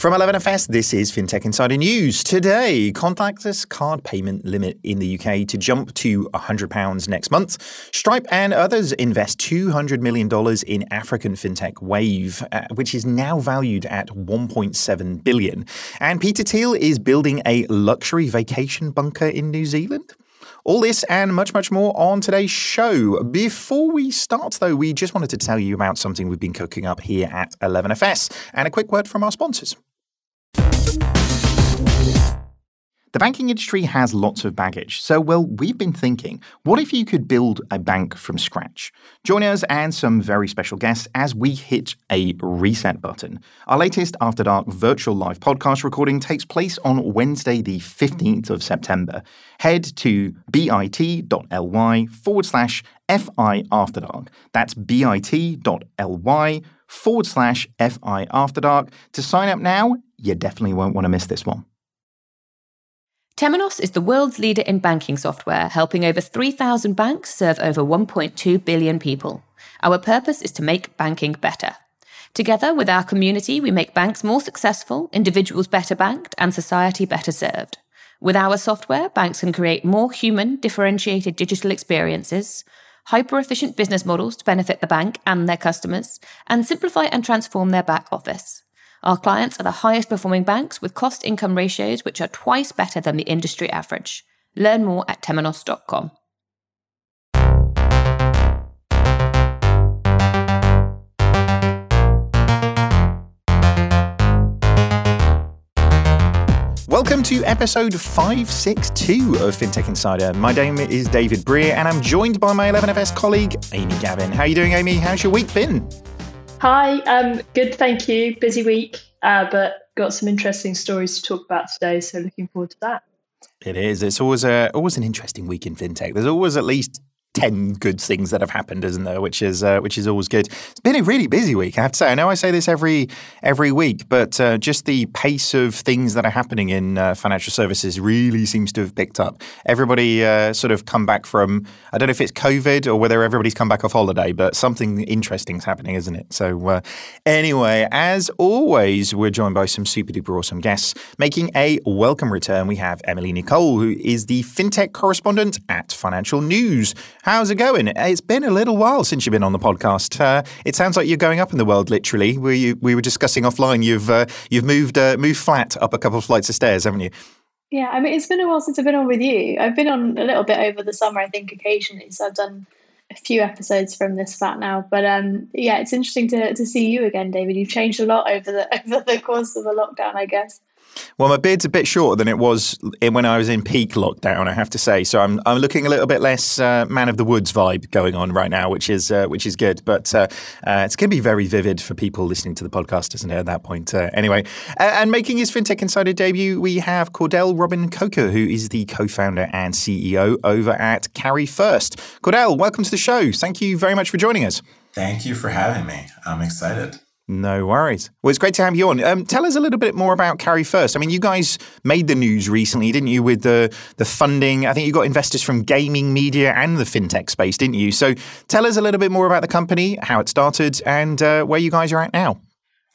From 11FS, this is FinTech Insider News. Today, contactless card payment limit in the UK to jump to £100 next month. Stripe and others invest $200 million in African fintech Wave, uh, which is now valued at 1.7 billion. And Peter Thiel is building a luxury vacation bunker in New Zealand. All this and much, much more on today's show. Before we start, though, we just wanted to tell you about something we've been cooking up here at 11FS and a quick word from our sponsors. The banking industry has lots of baggage, so well, we've been thinking, what if you could build a bank from scratch? Join us and some very special guests as we hit a reset button. Our latest After Dark virtual live podcast recording takes place on Wednesday, the 15th of September. Head to bit.ly forward slash FI After Dark. That's bit.ly forward slash FI After Dark to sign up now. You definitely won't want to miss this one. Temenos is the world's leader in banking software, helping over 3,000 banks serve over 1.2 billion people. Our purpose is to make banking better. Together with our community, we make banks more successful, individuals better banked, and society better served. With our software, banks can create more human, differentiated digital experiences, hyper efficient business models to benefit the bank and their customers, and simplify and transform their back office. Our clients are the highest performing banks with cost income ratios which are twice better than the industry average. Learn more at temenos.com. Welcome to episode 562 of FinTech Insider. My name is David Brear and I'm joined by my 11FS colleague, Amy Gavin. How are you doing, Amy? How's your week been? Hi, um, good, thank you. Busy week, uh, but got some interesting stories to talk about today, so looking forward to that. It is. It's always a always an interesting week in fintech. There's always at least 10 good things that have happened, isn't there? Which is uh, which is always good. It's been a really busy week, I have to say. I know I say this every every week, but uh, just the pace of things that are happening in uh, financial services really seems to have picked up. Everybody uh, sort of come back from I don't know if it's COVID or whether everybody's come back off holiday, but something interesting is happening, isn't it? So uh, anyway, as always, we're joined by some super duper awesome guests. Making a welcome return, we have Emily Nicolle, who is the fintech correspondent at Financial News. How's it going? It's been a little while since you've been on the podcast. Uh, it sounds like you're going up in the world, literally. We we were discussing offline. You've uh, you've moved uh, moved flat up a couple of flights of stairs, haven't you? Yeah, I mean it's been a while since I've been on with you. I've been on a little bit over the summer, I think, occasionally. So I've done a few episodes from this flat now. But um, yeah, it's interesting to to see you again, David. You've changed a lot over the over the course of the lockdown, I guess. Well, my beard's a bit shorter than it was when I was in peak lockdown, I have to say. So I'm I'm looking a little bit less uh, man of the woods vibe going on right now, which is uh, which is good. But uh, uh it's going to be very vivid for people listening to the podcast, isn't it? At that point, uh, anyway. and making his fintech insider debut, we have Cordel Robbin-Coker, who is the co-founder and CEO over at Carry First. Cordel, welcome to the show. Thank you very much for joining us. Thank you for having me. I'm excited. No worries. Well, it's great to have you on. Um, tell us a little bit more about Carry1st. I mean, you guys made the news recently, didn't you, with the the funding? I think you got investors from gaming, media, and the fintech space, didn't you? So, tell us a little bit more about the company, how it started, and uh, where you guys are at now.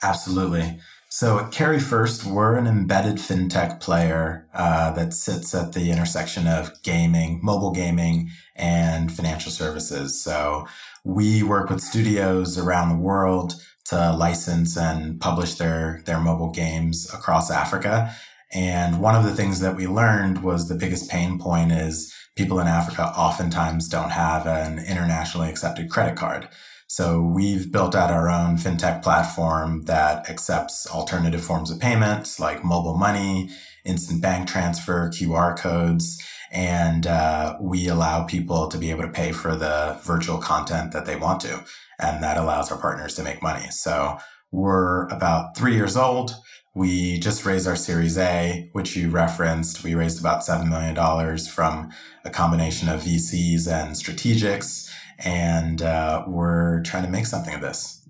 Absolutely. So, at Carry1st, we're an embedded fintech player uh, that sits at the intersection of gaming, mobile gaming, and financial services. So, we work with studios around the world to license and publish their their mobile games across Africa. And one of the things that we learned was the biggest pain point is people in Africa oftentimes don't have an internationally accepted credit card. So we've built out our own fintech platform that accepts alternative forms of payments like mobile money, instant bank transfer, QR codes, and uh, we allow people to be able to pay for the virtual content that they want to and that allows our partners to make money. So we're about three years old. We just raised our Series A, which you referenced. We raised about $7 million from a combination of VCs and strategics. And uh, we're trying to make something of this.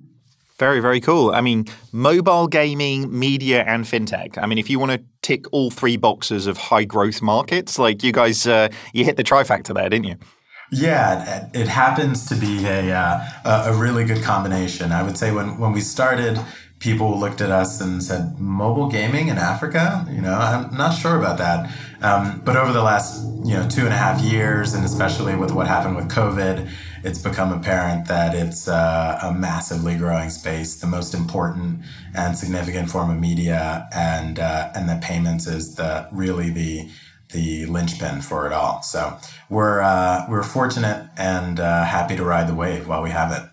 Very, very cool. I mean, mobile gaming, media, and fintech. I mean, if you want to tick all three boxes of high growth markets, like you guys, uh, you hit the trifecta there, didn't you? Yeah, it, happens to be a uh, a really good combination. I would say when when we started, people looked at us and said, "Mobile gaming in Africa?" You know, I'm not sure about that. Um, but over the last you know two and a half years, and especially with what happened with COVID, it's become apparent that it's uh, a massively growing space, the most important and significant form of media, and uh, and that payments is the really the the linchpin for it all. So we're uh, we're fortunate and uh, happy to ride the wave while we have it.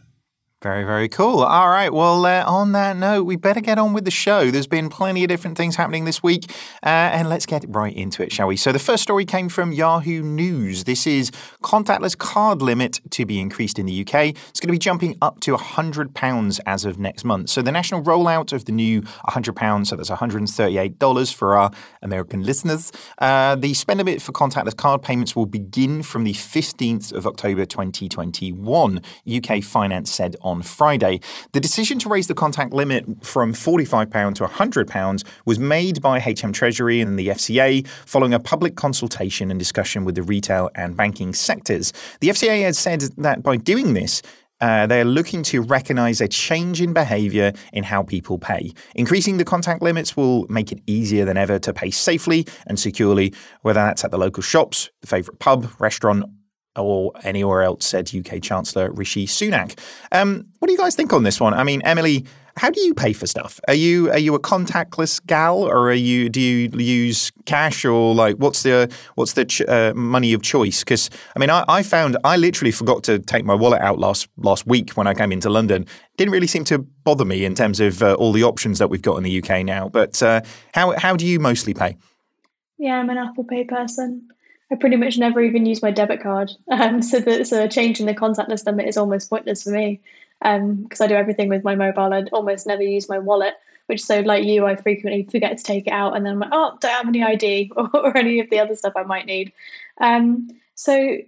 Very, very cool. All right. Well, uh, on that note, we better get on with the show. There's been plenty of different things happening this week, uh, and let's get right into it, shall we? So, the first story came from Yahoo News. This is contactless card limit to be increased in the UK. It's going to be jumping up to £100 as of next month. So, the national rollout of the new £100, so that's $138 for our American listeners. Uh, the spend limit for contactless card payments will begin from the 15th of October 2021, UK Finance said on on Friday. The decision to raise the contact limit from £45 to £100 was made by HM Treasury and the FCA following a public consultation and discussion with the retail and banking sectors. The FCA has said that by doing this, uh, they're looking to recognize a change in behavior in how people pay. Increasing the contact limits will make it easier than ever to pay safely and securely, whether that's at the local shops, the favorite pub, restaurant, or anywhere else, said UK Chancellor Rishi Sunak. Um, what do you guys think on this one? I mean, Emily, how do you pay for stuff? Are you are you a contactless gal, or are you do you use cash, or like what's the what's the ch- uh, money of choice? Because I mean, I, I found I literally forgot to take my wallet out last last week when I came into London. Didn't really seem to bother me in terms of uh, all the options that we've got in the UK now. But uh, how how do you mostly pay? Yeah, I'm an Apple Pay person. I pretty much never even use my debit card. Um, so the so in the contactless limit is almost pointless for me because um, I do everything with my mobile. I almost never use my wallet, which so like you, I frequently forget to take it out, and then I'm like, oh, don't have any ID or, or any of the other stuff I might need. Um, so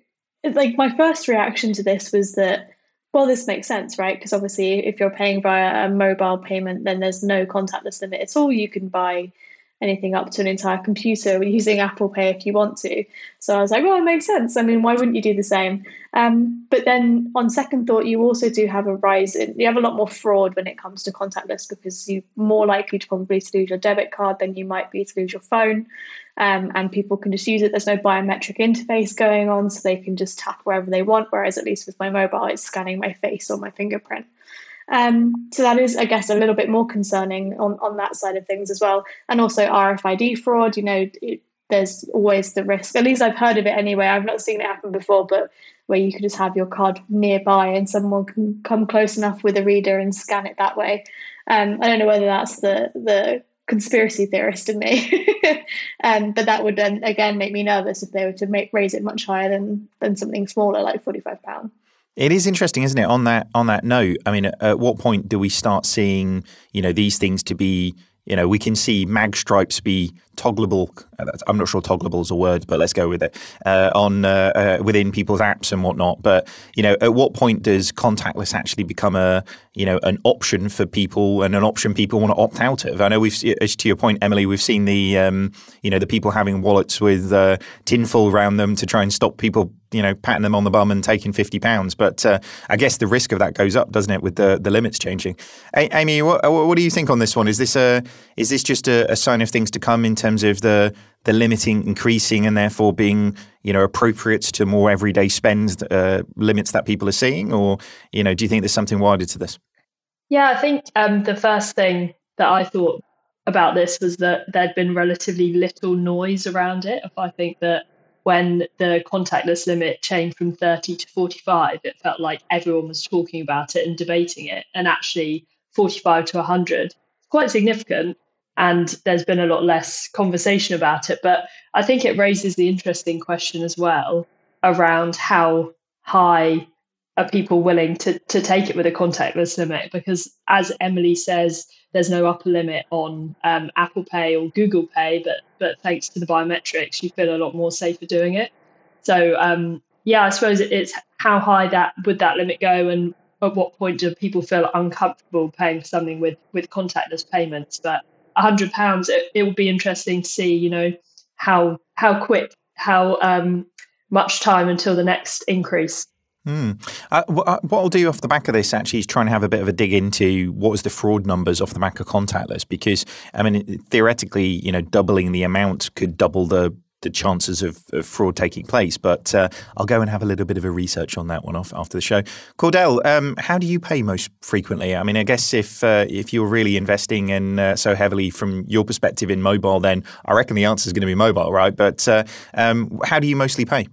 like my first reaction to this was that well, this makes sense, right? Because obviously, if you're paying via a mobile payment, then there's no contactless limit at all. You can buy anything up to an entire computer using Apple Pay if you want to. So I was like, well, it makes sense. I mean, why wouldn't you do the same? Um, but then on second thought, you also do have a rise in, you have a lot more fraud when it comes to contactless because you're more likely to probably to lose your debit card than you might be to lose your phone. Um, and people can just use it. There's no biometric interface going on, so they can just tap wherever they want. Whereas, at least with my mobile, it's scanning my face or my fingerprint. Um, so that is, I guess, a little bit more concerning on, on that side of things as well. And also RFID fraud, you know, it, there's always the risk. At least I've heard of it anyway. I've not seen it happen before, but where you could just have your card nearby and someone can come close enough with a reader and scan it that way. Um, I don't know whether that's the the conspiracy theorist in me, um, but that would then again make me nervous if they were to make raise it much higher than than something smaller like forty five pound. It is interesting, isn't it? On that on that note, I mean, at what point do we start seeing you know these things to be you know we can see mag stripes be toggleable. I'm not sure toggleable is a word, but let's go with it uh, on uh, uh, within people's apps and whatnot. But you know, at what point does contactless actually become a you know an option for people and an option people want to opt out of? I know we've, as to your point, Emily, we've seen the um, you know the people having wallets with uh, tinfoil around them to try and stop people you know patting them on the bum and taking fifty pounds. But uh, I guess the risk of that goes up, doesn't it, with the the limits changing? A- Amy, what, what do you think on this one? Is this a is this just a, a sign of things to come in terms of the the limiting increasing and therefore being you know appropriate to more everyday spend uh, limits that people are seeing, or you know, do you think there's something wider to this? Yeah, I think um, the first thing that I thought about this was that there'd been relatively little noise around it. If I think that when the contactless limit changed from 30 to 45, it felt like everyone was talking about it and debating it. And actually, 45 to 100, quite significant and there's been a lot less conversation about it. But I think it raises the interesting question as well around how high are people willing to, to take it with a contactless limit? Because as Emily says, there's no upper limit on um, Apple Pay or Google Pay, but but thanks to the biometrics, you feel a lot more safer doing it. So um, yeah, I suppose it's how high that would that limit go, and at what point do people feel uncomfortable paying for something with with contactless payments? But hundred pounds, it, it will be interesting to see, you know, how how quick, how um, much time until the next increase. Mm. Uh, uh, what I'll do off the back of this actually is try and have a bit of a dig into what was the fraud numbers off the back of contactless because I mean theoretically you know doubling the amount could double the the chances of, of fraud taking place. But uh, I'll go and have a little bit of a research on that one off after the show. Cordel, um, how do you pay most frequently? I mean, I guess if uh, if you're really investing in uh, so heavily from your perspective in mobile, then I reckon the answer is going to be mobile, right? But uh, um, how do you mostly pay?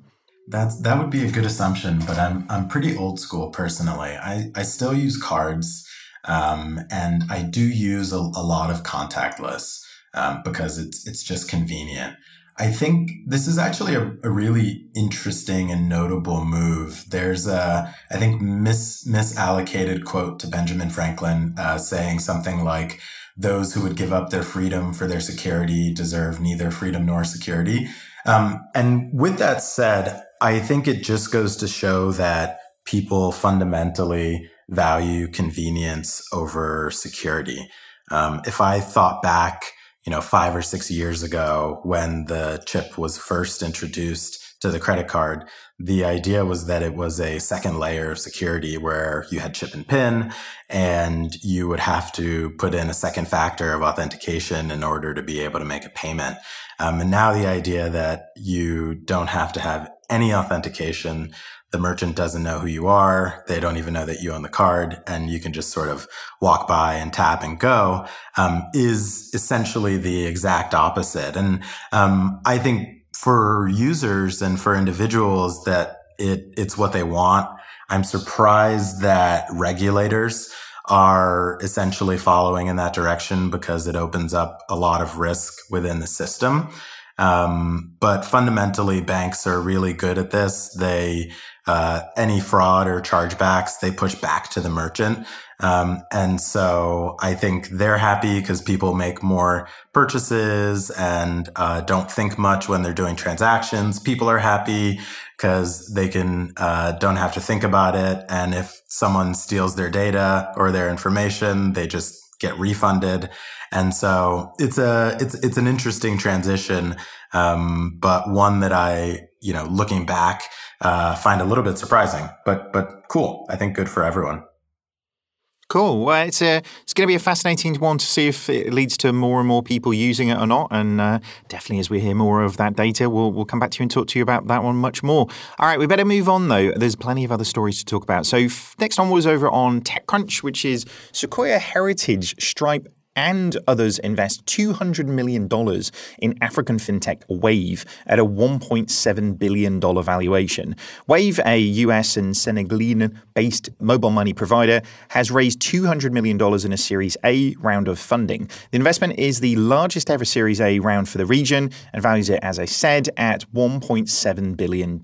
That's that would be a good assumption, but I'm I'm pretty old school personally. I, I still use cards, um, and I do use a, a lot of contactless um, because it's it's just convenient. I think this is actually a, a, really interesting and notable move. There's a, I think, mis, misallocated quote to Benjamin Franklin uh, saying something like, those who would give up their freedom for their security deserve neither freedom nor security. Um, and with that said, I think it just goes to show that people fundamentally value convenience over security. Um, if I thought back, you know, five or six years ago when the chip was first introduced to the credit card, the idea was that it was a second layer of security where you had chip and pin and you would have to put in a second factor of authentication in order to be able to make a payment. Um, and now the idea that you don't have to have any authentication the merchant doesn't know who you are. They don't even know that you own the card and you can just sort of walk by and tap and go, um, is essentially the exact opposite. And, um, I think for users and for individuals that it, it's what they want. I'm surprised that regulators are essentially following in that direction because it opens up a lot of risk within the system. Um, but fundamentally, banks are really good at this. They uh, any fraud or chargebacks, they push back to the merchant. Um, and so I think they're happy because people make more purchases and uh, don't think much when they're doing transactions. People are happy because they can uh, don't have to think about it. And if someone steals their data or their information, they just get refunded. And so it's a it's it's an interesting transition, um, but one that I you know looking back uh, find a little bit surprising, but but cool. I think good for everyone. Cool. Well, it's a it's going to be a fascinating one to see if it leads to more and more people using it or not. And uh, definitely, as we hear more of that data, we'll we'll come back to you and talk to you about that one much more. All right, we better move on though. There's plenty of other stories to talk about. So f- next one was over on TechCrunch, which is Sequoia Heritage, Stripe, and others invest $200 million in African fintech Wave at a $1.7 billion valuation. Wave, a US and Senegalese based mobile money provider, has raised $200 million in a Series A round of funding. The investment is the largest ever Series A round for the region and values it, as I said, at $1.7 billion.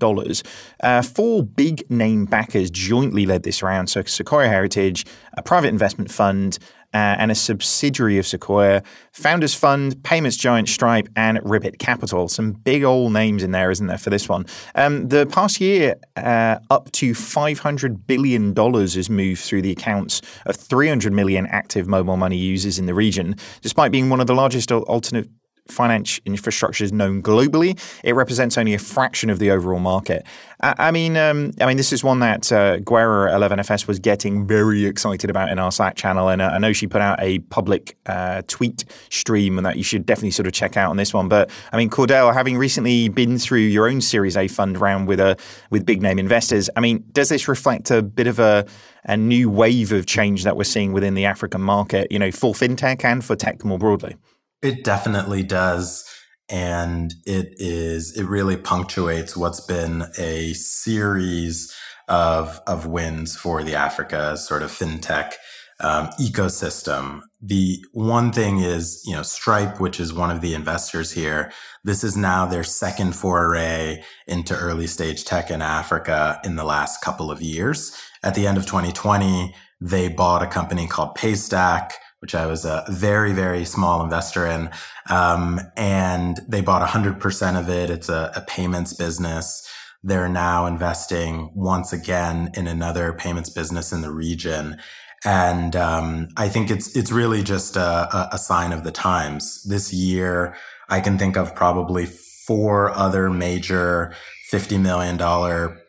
Uh, four big name backers jointly led this round so Sequoia Heritage, a private investment fund, and a subsidiary of Sequoia, Founders Fund, Payments Giant Stripe, and Ribbit Capital. Some big old names in there, isn't there, for this one? Um, the past year, uh, up to $500 billion has moved through the accounts of 300 million active mobile money users in the region, despite being one of the largest alternate finance infrastructure is known globally, it represents only a fraction of the overall market. I, I mean, um, I mean, this is one that uh, Guerra 11FS was getting very excited about in our Slack channel, and uh, I know she put out a public uh, tweet stream, and that you should definitely sort of check out on this one. But I mean, Cordel, having recently been through your own Series A fund round with a with big name investors, I mean, does this reflect a bit of a a new wave of change that we're seeing within the African market, you know, for fintech and for tech more broadly? It definitely does. And it is, it really punctuates what's been a series of, of wins for the Africa sort of fintech um, ecosystem. The one thing is, you know, Stripe, which is one of the investors here, this is now their second foray into early stage tech in Africa in the last couple of years. At the end of 2020, they bought a company called Paystack which I was a very, very small investor in. Um, and they bought 100% of it. It's a, a, payments business. They're now investing once again in another payments business in the region. And um, I think it's it's really just a, a sign of the times. This year, I can think of probably four other major $50 million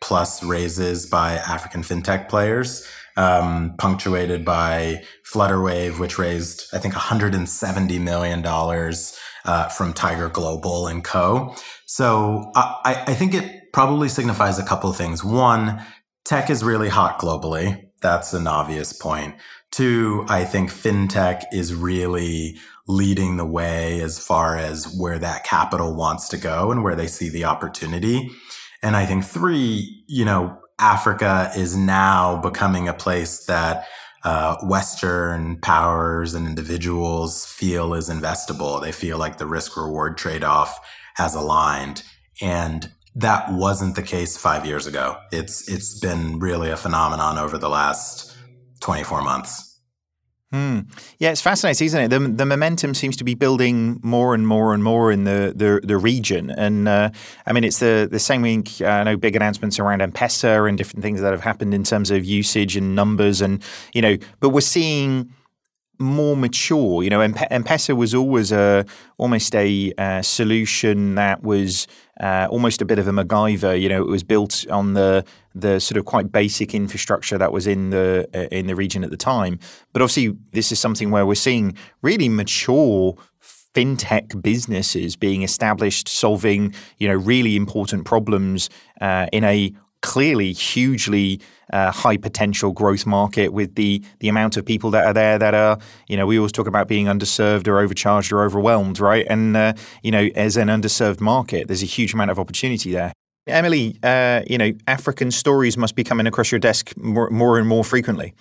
plus raises by African fintech players, um, punctuated by Flutterwave, which raised, I think, $170 million uh, from Tiger Global and Co. So I, I think it probably signifies a couple of things. One, tech is really hot globally. That's an obvious point. Two, I think fintech is really leading the way as far as where that capital wants to go and where they see the opportunity. And I think three, you know, Africa is now becoming a place that uh, Western powers and individuals feel is investable. They feel like the risk reward trade off has aligned. And that wasn't the case five years ago. It's, it's been really a phenomenon over the last 24 months. Hmm. Yeah, it's fascinating, isn't it? The, the momentum seems to be building more and more and more in the the, the region, and uh, I mean, it's the the same week. Uh, I know big announcements around M-Pesa and different things that have happened in terms of usage and numbers, and you know, but we're seeing more mature. You know, M-Pesa was always a almost a uh, solution that was uh, almost a bit of a MacGyver. You know, it was built on the the sort of quite basic infrastructure that was in the uh, in the region at the time. But obviously, this is something where we're seeing really mature fintech businesses being established, solving you know really important problems uh, in a clearly hugely uh, high potential growth market with the the amount of people that are there that are you know we always talk about being underserved or overcharged or overwhelmed right? And uh, you know as an underserved market there's a huge amount of opportunity there. Emily uh, you know African stories must be coming across your desk more, more and more frequently.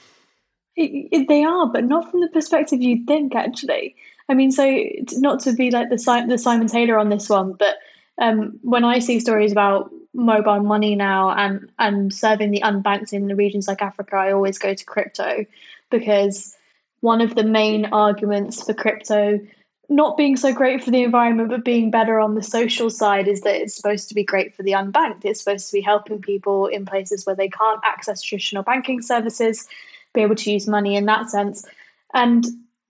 It, it, they are but not from the perspective you'd think actually. I mean so not to be like the, the Simon Taylor on this one but um, when I see stories about mobile money now and and serving the unbanked in the regions like Africa, I always go to crypto because one of the main arguments for crypto not being so great for the environment but being better on the social side is that it's supposed to be great for the unbanked. It's supposed to be helping people in places where they can't access traditional banking services be able to use money in that sense. And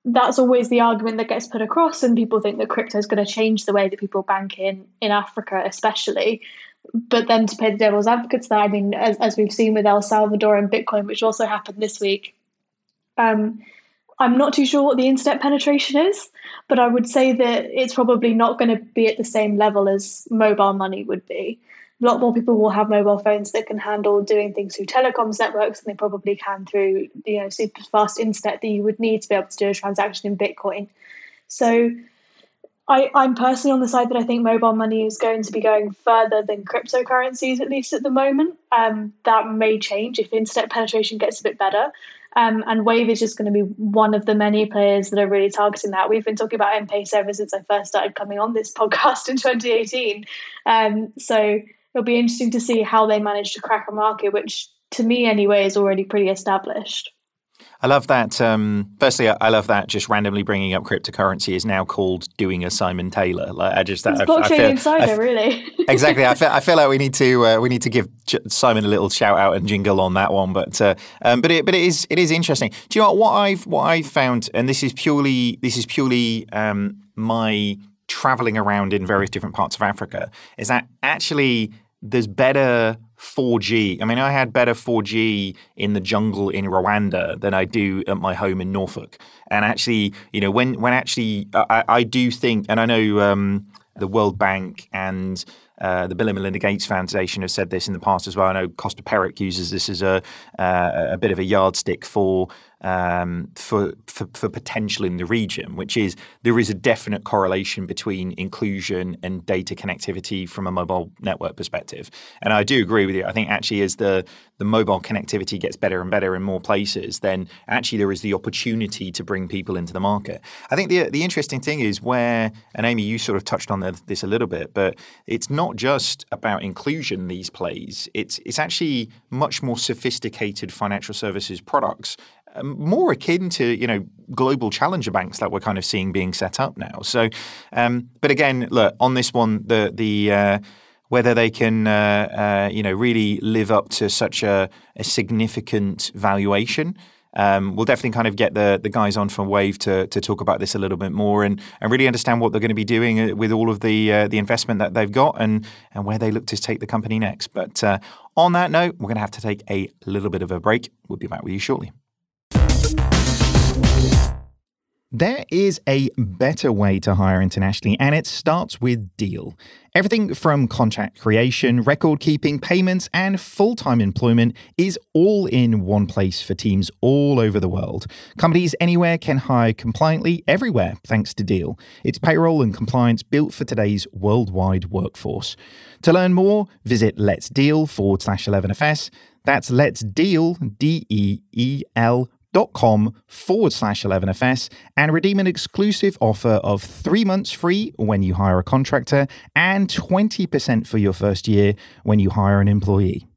that's always the argument that gets put across and people think that crypto is going to change the way that people bank in in Africa especially but then to play the devil's advocate to that, I mean, as, as we've seen with El Salvador and Bitcoin, which also happened this week, um, I'm not too sure what the internet penetration is, but I would say that it's probably not going to be at the same level as mobile money would be. A lot more people will have mobile phones that can handle doing things through telecoms networks than they probably can through you know super fast internet that you would need to be able to do a transaction in Bitcoin. So I, I'm personally on the side that I think mobile money is going to be going further than cryptocurrencies, at least at the moment. Um, that may change if internet penetration gets a bit better. Um, and Wave is just going to be one of the many players that are really targeting that. We've been talking about M-Pesa ever since I first started coming on this podcast in 2018. Um, so it'll be interesting to see how they manage to crack a market, which to me anyway is already pretty established. I love that. Um, firstly, I love that just randomly bringing up cryptocurrency is now called doing a Simon Taylor. Like I just that blockchain I feel, insider, really. exactly. I feel, I feel like we need to uh, we need to give Simon a little shout out and jingle on that one. But uh, um, but it but it is it is interesting. Do you know what, I've what I've found, and this is purely this is purely um, my traveling around in various different parts of Africa, is that actually there's better 4G. I mean, I had better 4G in the jungle in Rwanda than I do at my home in Norfolk. And actually, you know, when when actually I, I do think, and I know um, the World Bank and uh, the Bill and Melinda Gates Foundation have said this in the past as well. I know Kosta Peric uses this as a uh, a bit of a yardstick for um, for, for, for potential in the region, which is there is a definite correlation between inclusion and data connectivity from a mobile network perspective. And I do agree with you. I think actually as the the mobile connectivity gets better and better in more places, then actually there is the opportunity to bring people into the market. I think the the interesting thing is where, and Amy, you sort of touched on this a little bit, but it's not just about inclusion. These plays, it's it's actually much more sophisticated financial services products more akin to you know global challenger banks that we're kind of seeing being set up now. So, um, but again, look on this one, the the uh, whether they can uh, uh, you know really live up to such a, a significant valuation. Um, we'll definitely kind of get the the guys on from Wave to to talk about this a little bit more and and really understand what they're going to be doing uh, with all of the uh, the investment that they've got and and where they look to take the company next. But uh, on that note, we're going to have to take a little bit of a break. We'll be back with you shortly. There is a better way to hire internationally, and it starts with Deel. Everything from contract creation, record keeping, payments, and full time employment is all in one place for teams all over the world. Companies anywhere can hire compliantly everywhere thanks to Deel. It's payroll and compliance built for today's worldwide workforce. To learn more, visit Let's Deel forward slash 11FS. That's Let's Deel, D E E L dot com forward slash 11FS and redeem an exclusive offer of three months free when you hire a contractor and 20% for your first year when you hire an employee.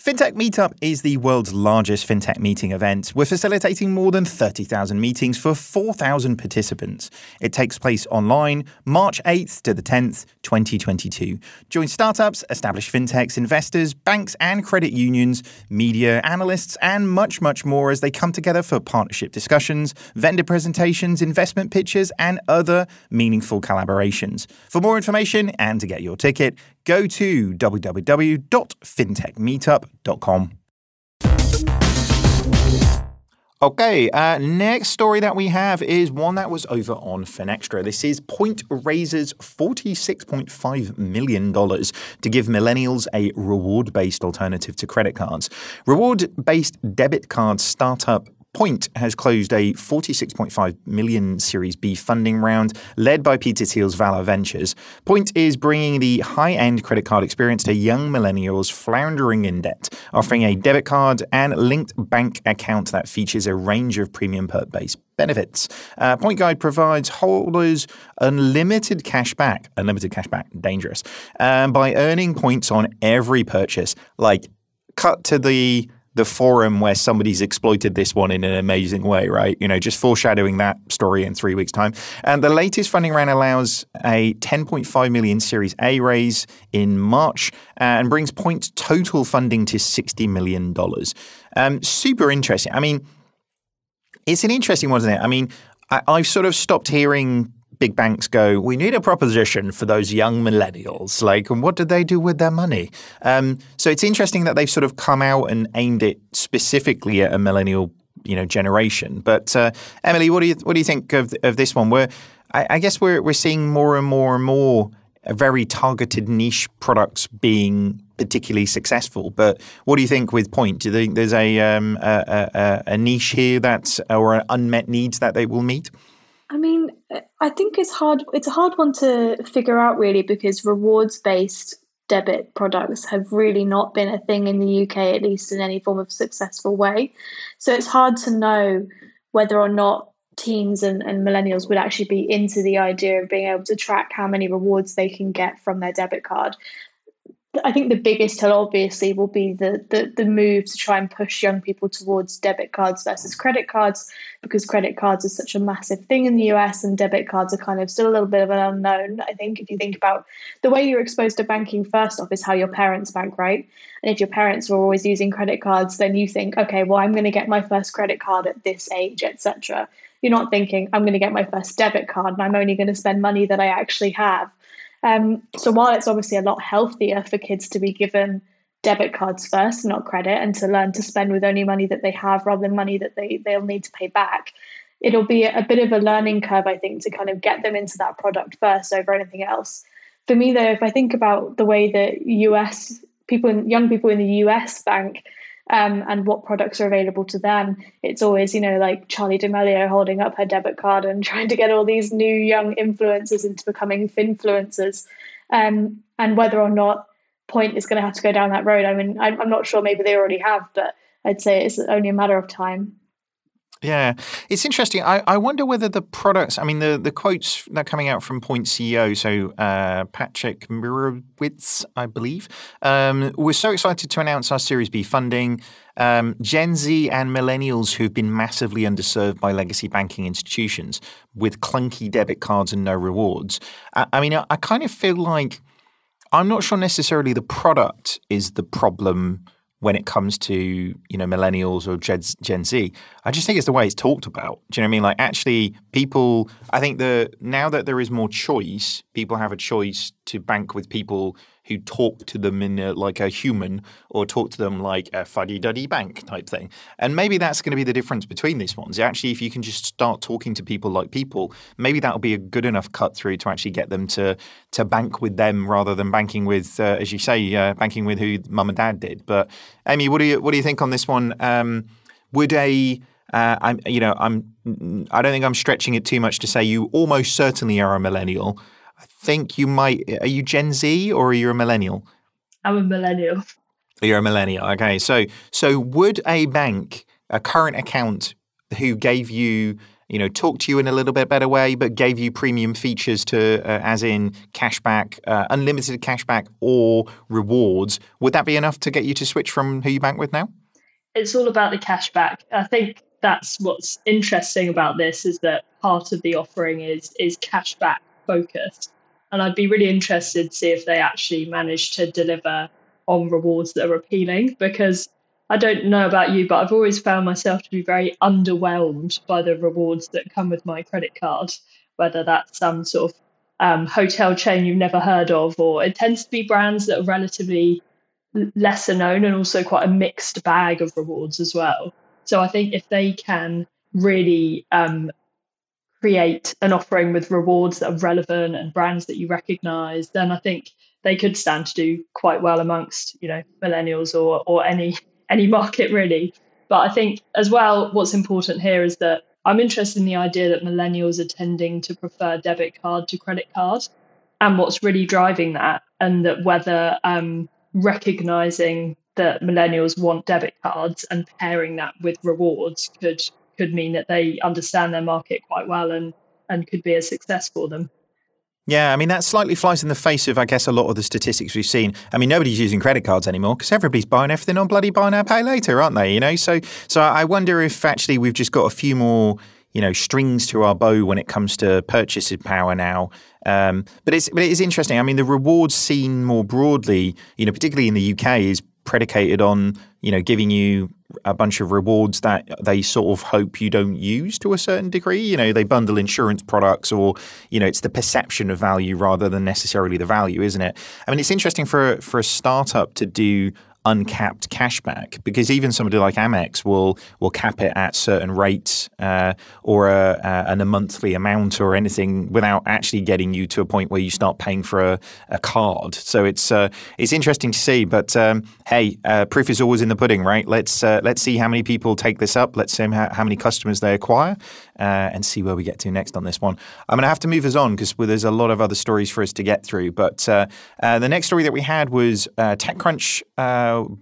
FinTech Meetup is the world's largest FinTech meeting event. We're facilitating more than 30,000 meetings for 4,000 participants. It takes place online March 8th to the 10th, 2022. Join startups, established FinTechs, investors, banks and credit unions, media, analysts, and much, much more as they come together for partnership discussions, vendor presentations, investment pitches, and other meaningful collaborations. For more information and to get your ticket, go to www.fintechmeetup.com. Okay, uh, next story that we have is one that was over on Finextra. This is Point raises $46.5 million to give millennials a reward based alternative to credit cards. Reward based debit card startup Point has closed a 46.5 million Series B funding round led by Peter Thiel's Valar Ventures. Point is bringing the high-end credit card experience to young millennials floundering in debt, offering a debit card and linked bank account that features a range of premium perk-based benefits. Uh, Point Guide provides holders unlimited cash back, unlimited cash back, dangerous, um, by earning points on every purchase. Like, cut to the the forum where somebody's exploited this one in an amazing way, right? You know, just foreshadowing that story in three weeks' time. And the latest funding round allows a 10.5 million Series A raise in March uh, and brings Point's total funding to 60 million dollars. Um, super interesting. I mean, it's an interesting one, isn't it? I mean, I, I've sort of stopped hearing big banks go, we need a proposition for those young millennials. Like, and what do they do with their money? Um, so it's interesting that they've sort of come out and aimed it specifically at a millennial, you know, generation. But uh, Emily, what do you what do you think of of this one? Where I, I guess we're we're seeing more and more and more very targeted niche products being particularly successful. But what do you think with Point? Do you think there's a um, a, a, a niche here that's or unmet needs that they will meet? I mean, I think it's hard. It's a hard one to figure out, really, because rewards based debit products have really not been a thing in the UK, at least in any form of successful way. So it's hard to know whether or not teens and, and millennials would actually be into the idea of being able to track how many rewards they can get from their debit card. I think the biggest hill obviously will be the, the the move to try and push young people towards debit cards versus credit cards because credit cards are such a massive thing in the US and debit cards are kind of still a little bit of an unknown. I think if you think about the way you're exposed to banking first off is how your parents bank, right? And if your parents were always using credit cards, then you think, okay, well I'm going to get my first credit card at this age, etc. You're not thinking I'm going to get my first debit card and I'm only going to spend money that I actually have um, so while it's obviously a lot healthier for kids to be given debit cards first, not credit, and to learn to spend with only money that they have rather than money that they they'll need to pay back, it'll be a, bit of a learning curve, I think, to kind of get them into that product first over anything else. For me, though, if I think about the way that US people, young people in the US bank, um, and what products are available to them. It's always, you know, like Charlie D'Amelio holding up her debit card and trying to get all these new young influencers into becoming finfluencers. Um, and whether or not Point is going to have to go down that road, I mean, I'm, I'm not sure. Maybe they already have, but I'd say it's only a matter of time. Yeah, it's interesting. I, I wonder whether the products, I mean, the, the quotes that are coming out from Point CEO, so uh, Patrick Morawitz, I believe, um, we're so excited to announce our Series B funding. Um, Gen Z and millennials who've been massively underserved by legacy banking institutions with clunky debit cards and no rewards. I, I mean, I, I kind of feel like I'm not sure necessarily the product is the problem when it comes to you know millennials or Gen, Z. I just think it's the way it's talked about. Do you know what I mean? Like actually, people. I think the now that there is more choice, people have a choice to bank with people who talk to them in a, like a human or talk to them like a fuddy duddy bank type thing. And maybe that's going to be the difference between these ones. Actually, if you can just start talking to people like people, maybe that'll be a good enough cut through to actually get them to to bank with them rather than banking with, uh, as you say, uh, banking with who mum and dad did. But Amy, what do you what do you think on this one? Um, would a uh, I'm, you know, I'm. I don't think I'm stretching it too much to say you almost certainly are a millennial. I think you might. Are you Gen Z or are you a millennial? I'm a millennial. You're a millennial. Okay, so so would a bank, a current account, who gave you you know, talk to you in a little bit better way, but gave you premium features to, uh, as in cashback, uh, unlimited cashback, or rewards, would that be enough to get you to switch from who you bank with now? It's all about the cashback. I think that's what's interesting about this is that part of the offering is is cashback focused. And I'd be really interested to see if they actually manage to deliver on rewards that are appealing because I don't know about you, but I've always found myself to be very underwhelmed by the rewards that come with my credit card, whether that's some sort of um, hotel chain you've never heard of, or it tends to be brands that are relatively lesser known and also quite a mixed bag of rewards as well. So I think if they can really um, create an offering with rewards that are relevant and brands that you recognize, then I think they could stand to do quite well amongst, you know, millennials or or any any market really. But I think as well, what's important here is that I'm interested in the idea that millennials are tending to prefer debit card to credit card, and what's really driving that, and that whether um, recognizing that millennials want debit cards and pairing that with rewards could could mean that they understand their market quite well and and could be a success for them. Yeah, I mean that slightly flies in the face of, I guess, a lot of the statistics we've seen. I mean, nobody's using credit cards anymore because everybody's buying everything on bloody buy now, pay later, aren't they? You know, so so I wonder if actually we've just got a few more, you know, strings to our bow when it comes to purchasing power now. Um, but it's but it is interesting. I mean, the rewards seen more broadly, you know, particularly in the UK, is predicated on you know giving you a bunch of rewards that they sort of hope you don't use to a certain degree. You know, they bundle insurance products, or you know, it's the perception of value rather than necessarily the value, isn't it? I mean, it's interesting for for a startup to do uncapped cashback because even somebody like Amex will will cap it at certain rates uh, or a, a, and a monthly amount or anything without actually getting you to a point where you start paying for a, a card. So it's uh, it's interesting to see. But um, hey, uh, proof is always in the pudding, right? Let's uh, let's see how many people take this up. Let's see how, how many customers they acquire, uh, and see where we get to next on this one. I'm going to have to move us on because there's a lot of other stories for us to get through. But uh, the next story that we had was TechCrunch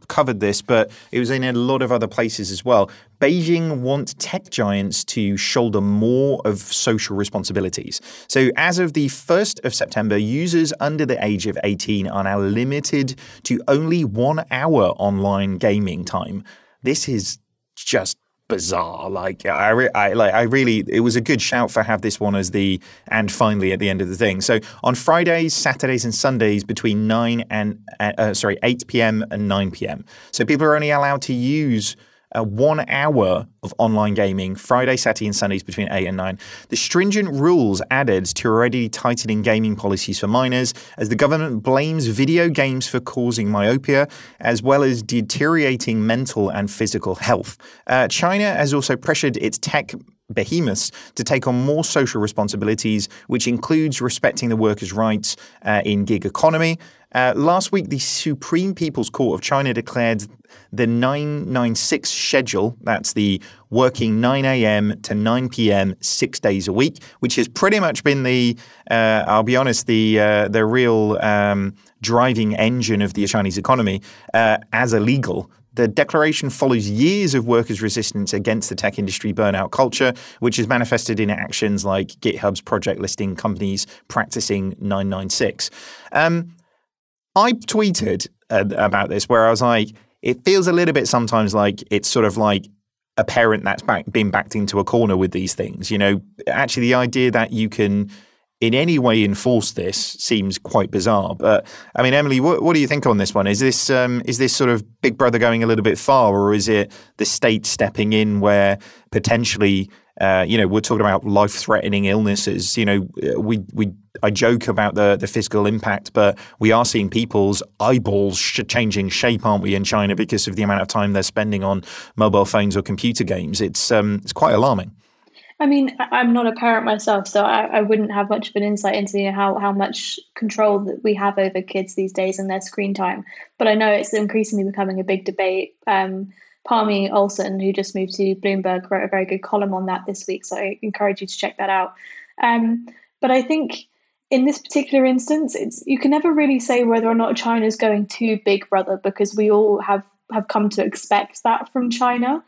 covered this, but it was in a lot of other places as well. Beijing want tech giants to shoulder more of social responsibilities. So, as of the 1st of September, users under the age of 18 are now limited to only one hour online gaming time. This is just bizarre. Like I, re- I, like I really, it was a good shout for have this one as the and finally at the end of the thing. So on Fridays, Saturdays, and Sundays between nine and uh, sorry eight p.m. and nine p.m. So people are only allowed to use uh, one hour of online gaming Friday, Saturday, and Sundays between 8 and 9. The stringent rules added to already tightening gaming policies for minors as the government blames video games for causing myopia as well as deteriorating mental and physical health. Uh, China has also pressured its tech behemoths to take on more social responsibilities, which includes respecting the workers' rights uh, in gig economy. Uh, last week, the Supreme People's Court of China declared the 996 schedule, that's the working 9 a.m. to 9 p.m. six days a week, which has pretty much been the, uh, I'll be honest, the, uh, the real um, driving engine of the Chinese economy uh, as illegal the declaration follows years of workers' resistance against the tech industry burnout culture, which is manifested in actions like GitHub's project listing companies practicing 996. Um, I tweeted uh, about this where I was like, it feels a little bit sometimes like it's sort of like a parent that's back, been backed into a corner with these things. You know, actually, the idea that you can in any way enforce this seems quite bizarre. But I mean, Emily, what, what do you think on this one? Is this um, is this sort of Big Brother going a little bit far, or is it the state stepping in where potentially? Uh, you know, we're talking about life-threatening illnesses. You know, we we I joke about the the physical impact, but we are seeing people's eyeballs sh- changing shape, aren't we, in China because of the amount of time they're spending on mobile phones or computer games? It's um, it's quite alarming. I mean, I'm not a parent myself, so I, I wouldn't have much of an insight into how, how much control that we have over kids these days and their screen time. But I know it's increasingly becoming a big debate. Um, Parmy Olson, who just moved to Bloomberg, wrote a very good column on that this week, so I encourage you to check that out. Um, but I think in this particular instance, it's you can never really say whether or not China is going too Big Brother because we all have have come to expect that from China.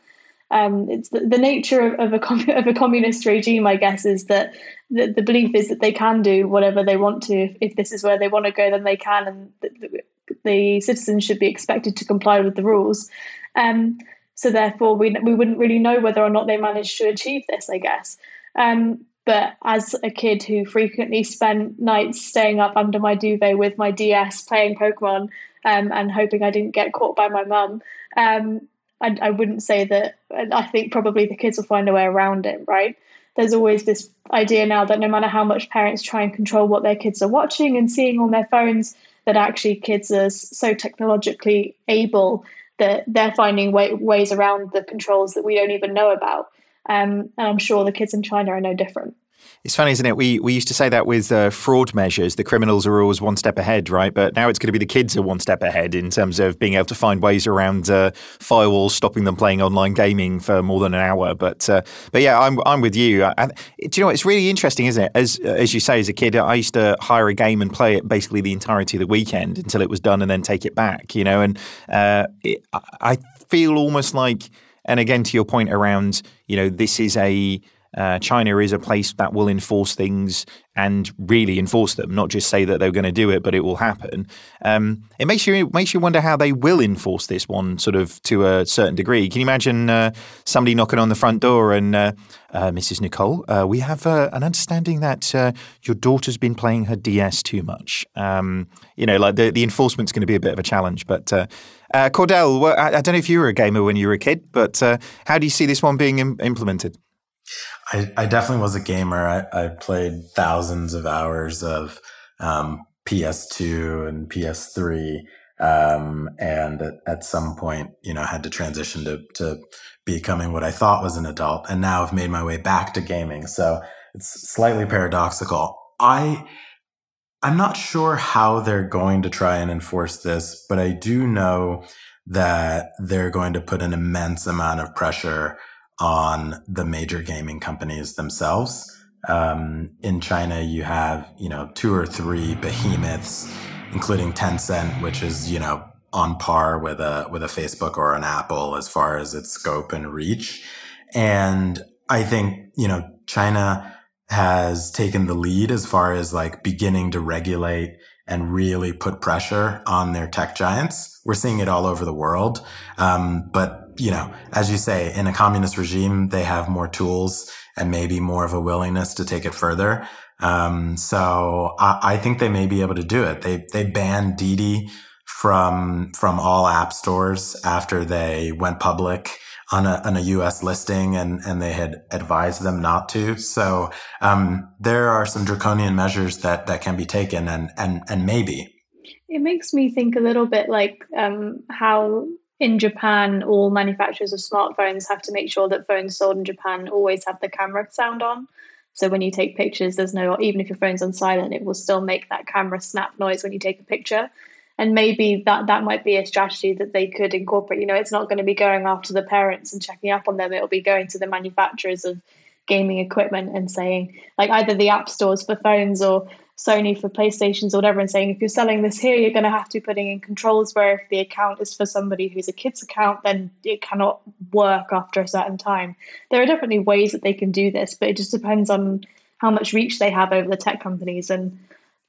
Um, it's the, the nature of, of, a of a communist regime, I guess, is that the, the belief is that they can do whatever they want to. If, if this is where they want to go, then they can, and the, the citizens should be expected to comply with the rules. Um, so therefore, we we wouldn't really know whether or not they managed to achieve this, I guess. Um, but as a kid who frequently spent nights staying up under my duvet with my DS playing Pokemon um, and hoping I didn't get caught by my mum, um, I, I wouldn't say that. I think probably the kids will find a way around it, right? There's always this idea now that no matter how much parents try and control what their kids are watching and seeing on their phones, that actually kids are so technologically able that they're finding way, ways around the controls that we don't even know about. Um, and I'm sure the kids in China are no different. It's funny, isn't it? We we used to say that with uh, fraud measures, the criminals are always one step ahead, right? But now it's going to be the kids are one step ahead in terms of being able to find ways around uh, firewalls, stopping them playing online gaming for more than an hour. But uh, but yeah, I'm I'm with you. I, do you know what? It's really interesting, isn't it? As as you say, as a kid, I used to hire a game and play it basically the entirety of the weekend until it was done, and then take it back. You know, and uh, it, I feel almost like, and again to your point around, you know, this is a uh, China is a place that will enforce things and really enforce them, not just say that they're going to do it, but it will happen. Um, it makes you it makes you wonder how they will enforce this one, sort of to a certain degree. Can you imagine uh, somebody knocking on the front door and uh, uh Mrs. Nicolle, uh, we have uh, an understanding that your daughter's been playing her DS too much. Um, you know, like the the enforcement's going to be a bit of a challenge, but. Cordel, well, I, I, don't know if you were a gamer when you were a kid, but how do you see this one being Im- implemented? I, I definitely was a gamer. I, I played thousands of hours of um, PS2 and PS3. Um, and at, at, some point, you know, had to transition to, to becoming what I thought was an adult. And now I've made my way back to gaming. So it's slightly paradoxical. I, I'm not sure how they're going to try and enforce this, but I do know that they're going to put an immense amount of pressure on the major gaming companies themselves. Um, in China, you have, you know, two or three behemoths, including Tencent, which is, you know, on par with a, with a Facebook or an Apple as far as its scope and reach. And I think, you know, China has taken the lead as far as like beginning to regulate and really put pressure on their tech giants. We're seeing it all over the world. Um, but you know, as you say, in a communist regime, they have more tools and maybe more of a willingness to take it further. Um, so I, I, think they may be able to do it. They they banned Didi from from all app stores after they went public on a on a U.S. listing, and and they had advised them not to. So um, there are some draconian measures that that can be taken, and and and maybe. It makes me think a little bit like um, how in Japan, all manufacturers of smartphones have to make sure that phones sold in Japan always have the camera sound on. So when you take pictures, there's no, even if your phone's on silent, it will still make that camera snap noise when you take a picture. And maybe that that might be a strategy that they could incorporate. You know, it's not going to be going after the parents and checking up on them. It'll be going to the manufacturers of gaming equipment and saying, like either the app stores for phones or Sony for PlayStations or whatever and saying if you're selling this here, you're going to have to be putting in controls where if the account is for somebody who's a kid's account, then it cannot work after a certain time. There are definitely ways that they can do this, but it just depends on how much reach they have over the tech companies. And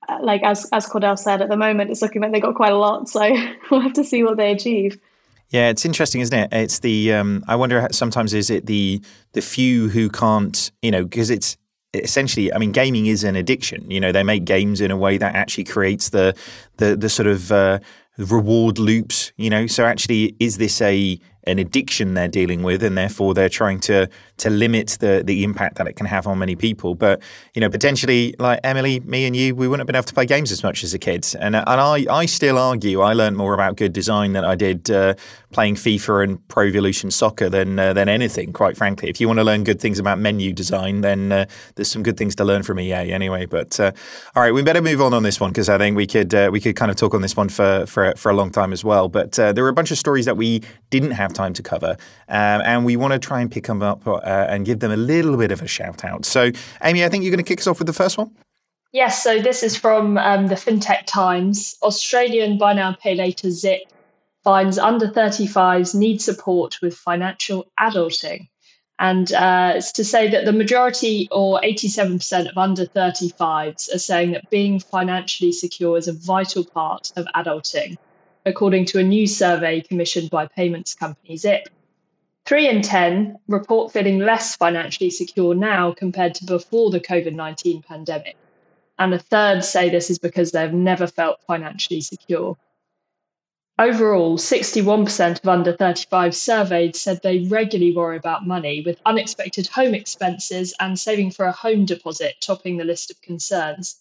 uh, like as as Cordel said, at the moment it's looking like they got quite a lot, so we'll have to see what they achieve. Yeah, it's interesting, isn't it? It's the um, I wonder sometimes is it the the few who can't, you know, because it's essentially, I mean, gaming is an addiction. You know, they make games in a way that actually creates the the the sort of uh, reward loops. You know, so actually, is this a an addiction they're dealing with, and therefore they're trying to to limit the the impact that it can have on many people. But you know, potentially, like Emily, me, and you, we wouldn't have been able to play games as much as a kid. And and I I still argue I learned more about good design than I did uh, playing FIFA and Pro Evolution Soccer than uh, than anything. Quite frankly, if you want to learn good things about menu design, then uh, there's some good things to learn from EA anyway. But uh, all right, we better move on on this one because I think we could uh, we could kind of talk on this one for for for a long time as well. But uh, there were a bunch of stories that we didn't have time to cover, um, and we want to try and pick them up uh, and give them a little bit of a shout out. So, Amy, I think you're going to kick us off with the first one. Yes, so this is from um, the FinTech Times. Australian buy now, pay later Zip finds under 35s need support with financial adulting. And uh, it's to say that the majority, or 87% of under 35s, are saying that being financially secure is a vital part of adulting according to a new survey commissioned by payments company Zip. Three in 10 report feeling less financially secure now compared to before the COVID 19 pandemic. And a third say this is because they've never felt financially secure. Overall, 61% of under 35 surveyed said they regularly worry about money, with unexpected home expenses and saving for a home deposit topping the list of concerns.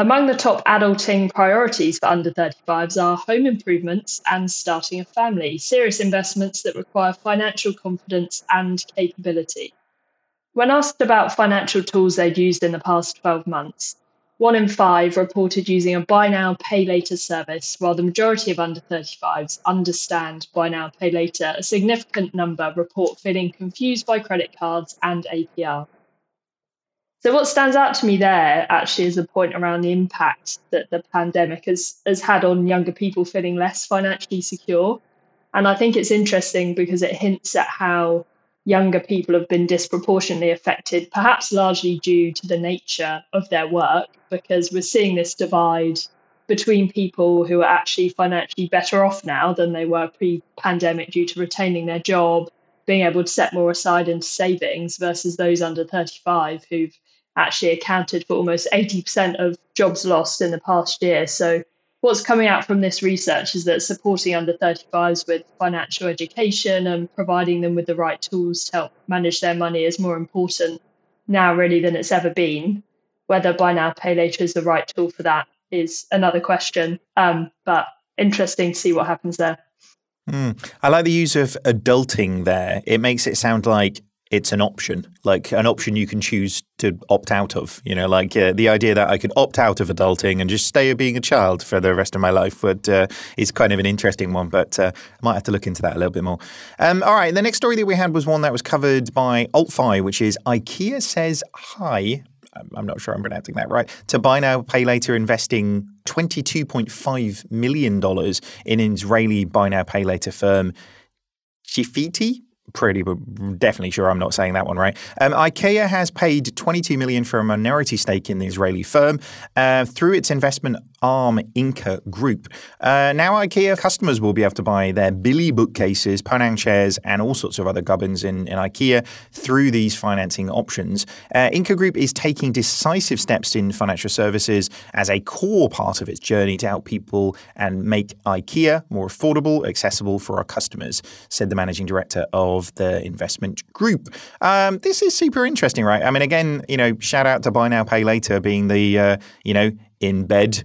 Among the top adulting priorities for under 35s are home improvements and starting a family, serious investments that require financial confidence and capability. When asked about financial tools they'd used in the past 12 months, one in five reported using a buy now, pay later service, while the majority of under 35s understand buy now, pay later. A significant number report feeling confused by credit cards and APR. So, what stands out to me there actually is a point around the impact that the pandemic has, has had on younger people feeling less financially secure. And I think it's interesting because it hints at how younger people have been disproportionately affected, perhaps largely due to the nature of their work, because we're seeing this divide between people who are actually financially better off now than they were pre pandemic due to retaining their job, being able to set more aside into savings versus those under 35 who've actually accounted for almost 80% of jobs lost in the past year. So, what's coming out from this research is that supporting under 35s with financial education and providing them with the right tools to help manage their money is more important now, really, than it's ever been. Whether buy now, pay later is the right tool for that is another question. Um, but interesting to see what happens there. Mm. I like the use of adulting there. It makes it sound like it's an option, like an option you can choose to opt out of. You know, like uh, the idea that I could opt out of adulting and just stay being a child for the rest of my life would, uh, is kind of an interesting one, but uh, I might have to look into that a little bit more. Um, all right, the next story that we had was one that was covered by AltFi, which is IKEA says hi. I'm not sure I'm pronouncing that right. To buy now, pay later, investing $22.5 million in Israeli buy now, pay later firm Chifiti pretty but definitely sure I'm not saying that one right. Um, IKEA has paid 22 million for a minority stake in the Israeli firm uh, through its investment arm Ingka Group. Uh, now IKEA customers will be able to buy their Billy bookcases, Poäng chairs, and all sorts of other gubbins in, in IKEA through these financing options. Uh, Ingka Group is taking decisive steps in financial services as a core part of its journey to help people and make IKEA more affordable, accessible for our customers, said the managing director of of the investment group. Um, this is super interesting, right? I mean, again, you know, shout out to Buy Now, Pay Later being the, uh, you know, in bed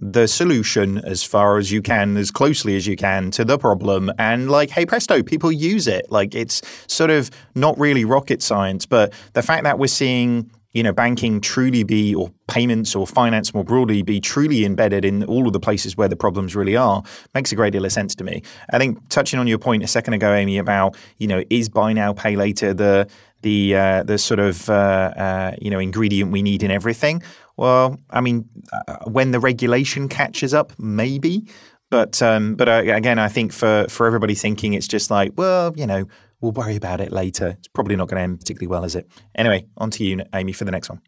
the solution as far as you can, as closely as you can to the problem. And like, hey presto, people use it. Like it's sort of not really rocket science, but the fact that we're seeing you know, banking truly be, or payments or finance more broadly, be truly embedded in all of the places where the problems really are, makes a great deal of sense to me. I think touching on your point a second ago, Amy, about you know, is buy now pay later the the uh, the sort of uh, uh, you know ingredient we need in everything? Well, I mean, uh, when the regulation catches up, maybe. But um, but uh, again, I think for for everybody thinking it's just like, well, you know, We'll worry about it later. It's probably not going to end particularly well, is it? Anyway, on to you, Amy, for the next one.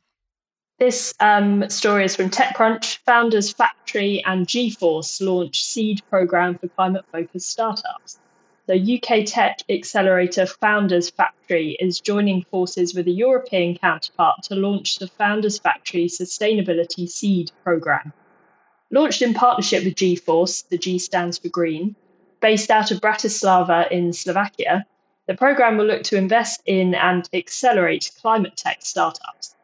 This um, story is from TechCrunch. Founders Factory and G-Force launch seed program for climate focused startups. The UK tech accelerator Founders Factory is joining forces with a European counterpart to launch the Founders Factory Sustainability Seed Programme. Launched in partnership with G-Force, the G stands for Green, based out of Bratislava in Slovakia, the programme will look to invest in and accelerate climate tech startups.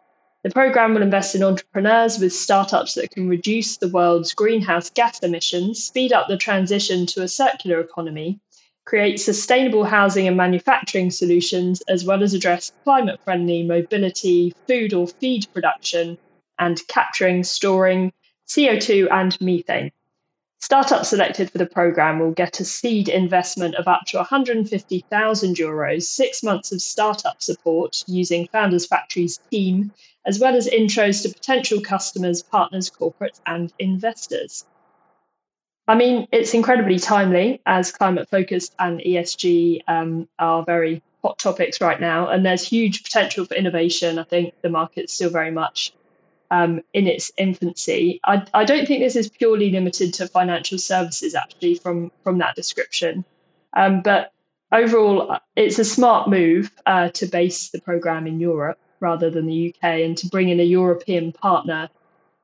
The programme will invest in entrepreneurs with startups that can reduce the world's greenhouse gas emissions, speed up the transition to a circular economy, create sustainable housing and manufacturing solutions, as well as address climate friendly mobility, food or feed production, and capturing, storing CO2 and methane. Startups selected for the programme will get a seed investment of up to 150,000 euros, six months of startup support using Founders Factory's team, as well as intros to potential customers, partners, corporates, and investors. I mean, it's incredibly timely as climate focused and ESG um, are very hot topics right now, and there's huge potential for innovation. I think the market's still very much um, in its infancy. I, I, don't think this is purely limited to financial services, actually, from from that description. Um, but overall, it's a smart move uh, to base the program in Europe rather than the UK, and to bring in a European partner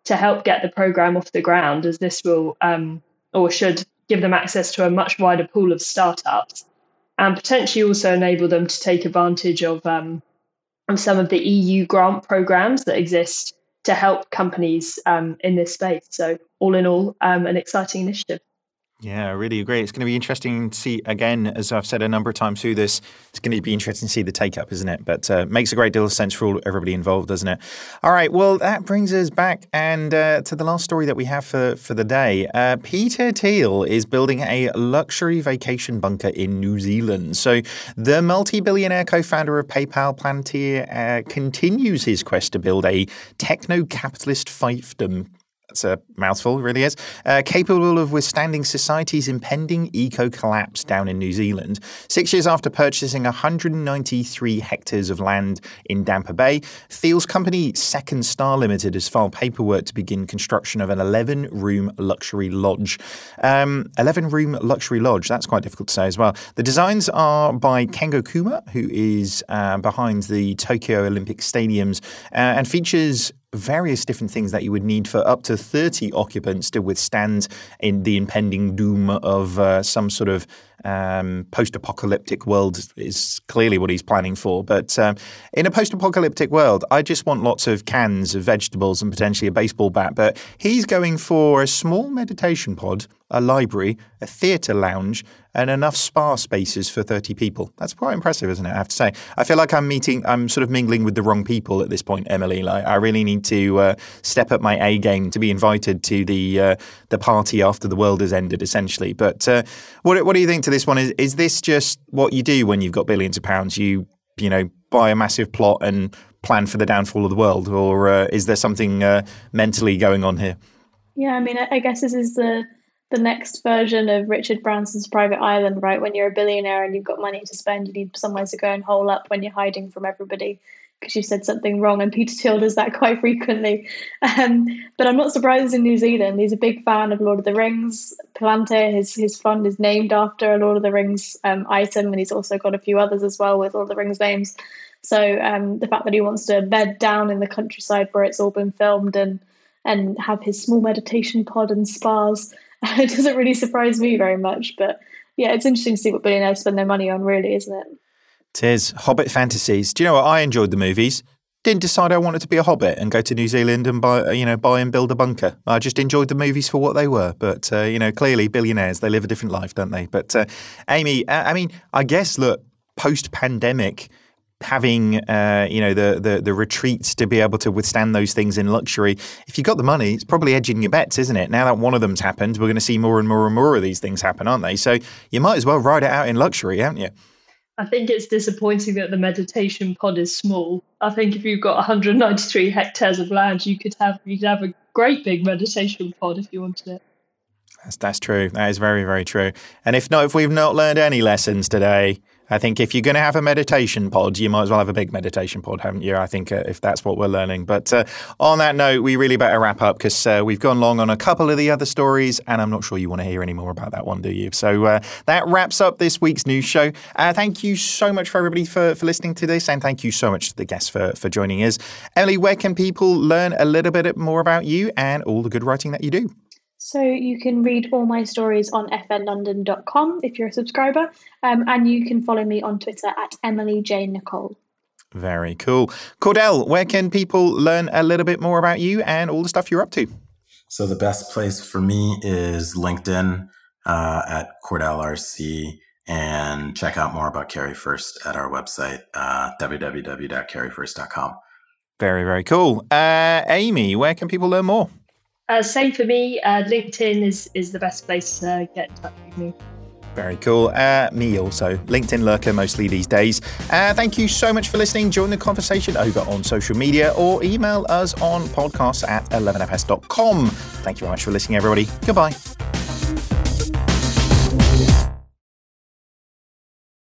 to help get the program off the ground, as this will um, or should give them access to a much wider pool of startups, and potentially also enable them to take advantage of um, some of the EU grant programs that exist to help companies um, in this space. So, all in all, um, an exciting initiative. Yeah, I really agree. It's going to be interesting to see, again, as I've said a number of times through this, it's going to be interesting to see the take up, isn't it? But uh, makes a great deal of sense for all, everybody involved, doesn't it? All right, well, that brings us back and uh, to the last story that we have for, for the day. Uh, Peter Thiel is building a luxury vacation bunker in New Zealand. So the multi billionaire co founder of PayPal, Palantir, uh, continues his quest to build a techno capitalist fiefdom that's a mouthful, really is. Uh, capable of withstanding society's impending eco collapse down in New Zealand. Six years after purchasing 193 hectares of land in Dampier Bay, Thiel's company Second Star Limited has filed paperwork to begin construction of an 11 room luxury lodge. Um, 11 room luxury lodge, that's quite difficult to say as well. The designs are by Kengo Kuma, who is uh, behind the Tokyo Olympic Stadiums, uh, and features various different things that you would need for up to 30 occupants to withstand in the impending doom of uh, some sort of um, post-apocalyptic world is clearly what he's planning for. But um, in a post-apocalyptic world, I just want lots of cans of vegetables and potentially a baseball bat. But he's going for a small meditation pod, a library, a theatre lounge, and enough spa spaces for 30 people. That's quite impressive, isn't it? I have to say. I feel like I'm meeting, I'm sort of mingling with the wrong people at this point, Emily. Like, I really need to uh, step up my A game to be invited to the uh, the party after the world has ended, essentially. But uh, what what do you think to this one? Is is this just what you do when you've got billions of pounds? You you know buy a massive plot and plan for the downfall of the world, or uh, is there something uh, mentally going on here? Yeah, I mean, I guess this is the the next version of Richard Branson's Private Island, right? When you're a billionaire and you've got money to spend, you need somewhere to go and hole up when you're hiding from everybody because you said something wrong. And Peter Thiel does that quite frequently. Um, but I'm not surprised in New Zealand. He's a big fan of Lord of the Rings. Palantir, his his fund is named after a Lord of the Rings um, item, and he's also got a few others as well with Lord of the Rings names. So um, the fact that he wants to bed down in the countryside where it's all been filmed and and have his small meditation pod and spas it doesn't really surprise me very much. But yeah, it's interesting to see what billionaires spend their money on, really, isn't it? It is. Hobbit fantasies. Do you know what? I enjoyed the movies. Didn't decide I wanted to be a hobbit and go to New Zealand and buy, you know, buy and build a bunker. I just enjoyed the movies for what they were. But uh, you know, clearly billionaires they live a different life, don't they? But uh, Amy, I mean, I guess look, post pandemic, having uh, you know the, the the retreats to be able to withstand those things in luxury. If you've got the money, it's probably edging your bets, isn't it? Now that one of them's happened, we're going to see more and more and more of these things happen, aren't they? So you might as well ride it out in luxury, haven't you? I think it's disappointing that the meditation pod is small. I think if you've got 193 hectares of land, you could have you could have a great big meditation pod if you wanted it. That's that's true. That is very very true. And if not, if we've not learned any lessons today, I think if you're going to have a meditation pod, you might as well have a big meditation pod, haven't you? I think uh, if that's what we're learning. But uh, on that note, we really better wrap up because uh, we've gone long on a couple of the other stories, and I'm not sure you want to hear any more about that one, do you? So uh, that wraps up this week's news show. Uh, thank you so much for everybody for, for listening to this, and thank you so much to the guests for, for joining us. Emily, where can people learn a little bit more about you and all the good writing that you do? So you can read all my stories on fnlondon.com if you're a subscriber, um, and you can follow me on Twitter at Emily J Nicolle. Very cool. Cordel, where can people learn a little bit more about you and all the stuff you're up to? So the best place for me is LinkedIn uh, at Cordel RC and check out more about Carry1st at our website, uh, www.carry1st.com. Very, very cool. Uh, Amy, where can people learn more? Uh, same for me. Uh, LinkedIn is is the best place to get in touch with me. Very cool. Uh, me also. LinkedIn lurker mostly these days. Uh, thank you so much for listening. Join the conversation over on social media or email us on podcasts at 11fs.com. Thank you very much for listening, everybody. Goodbye.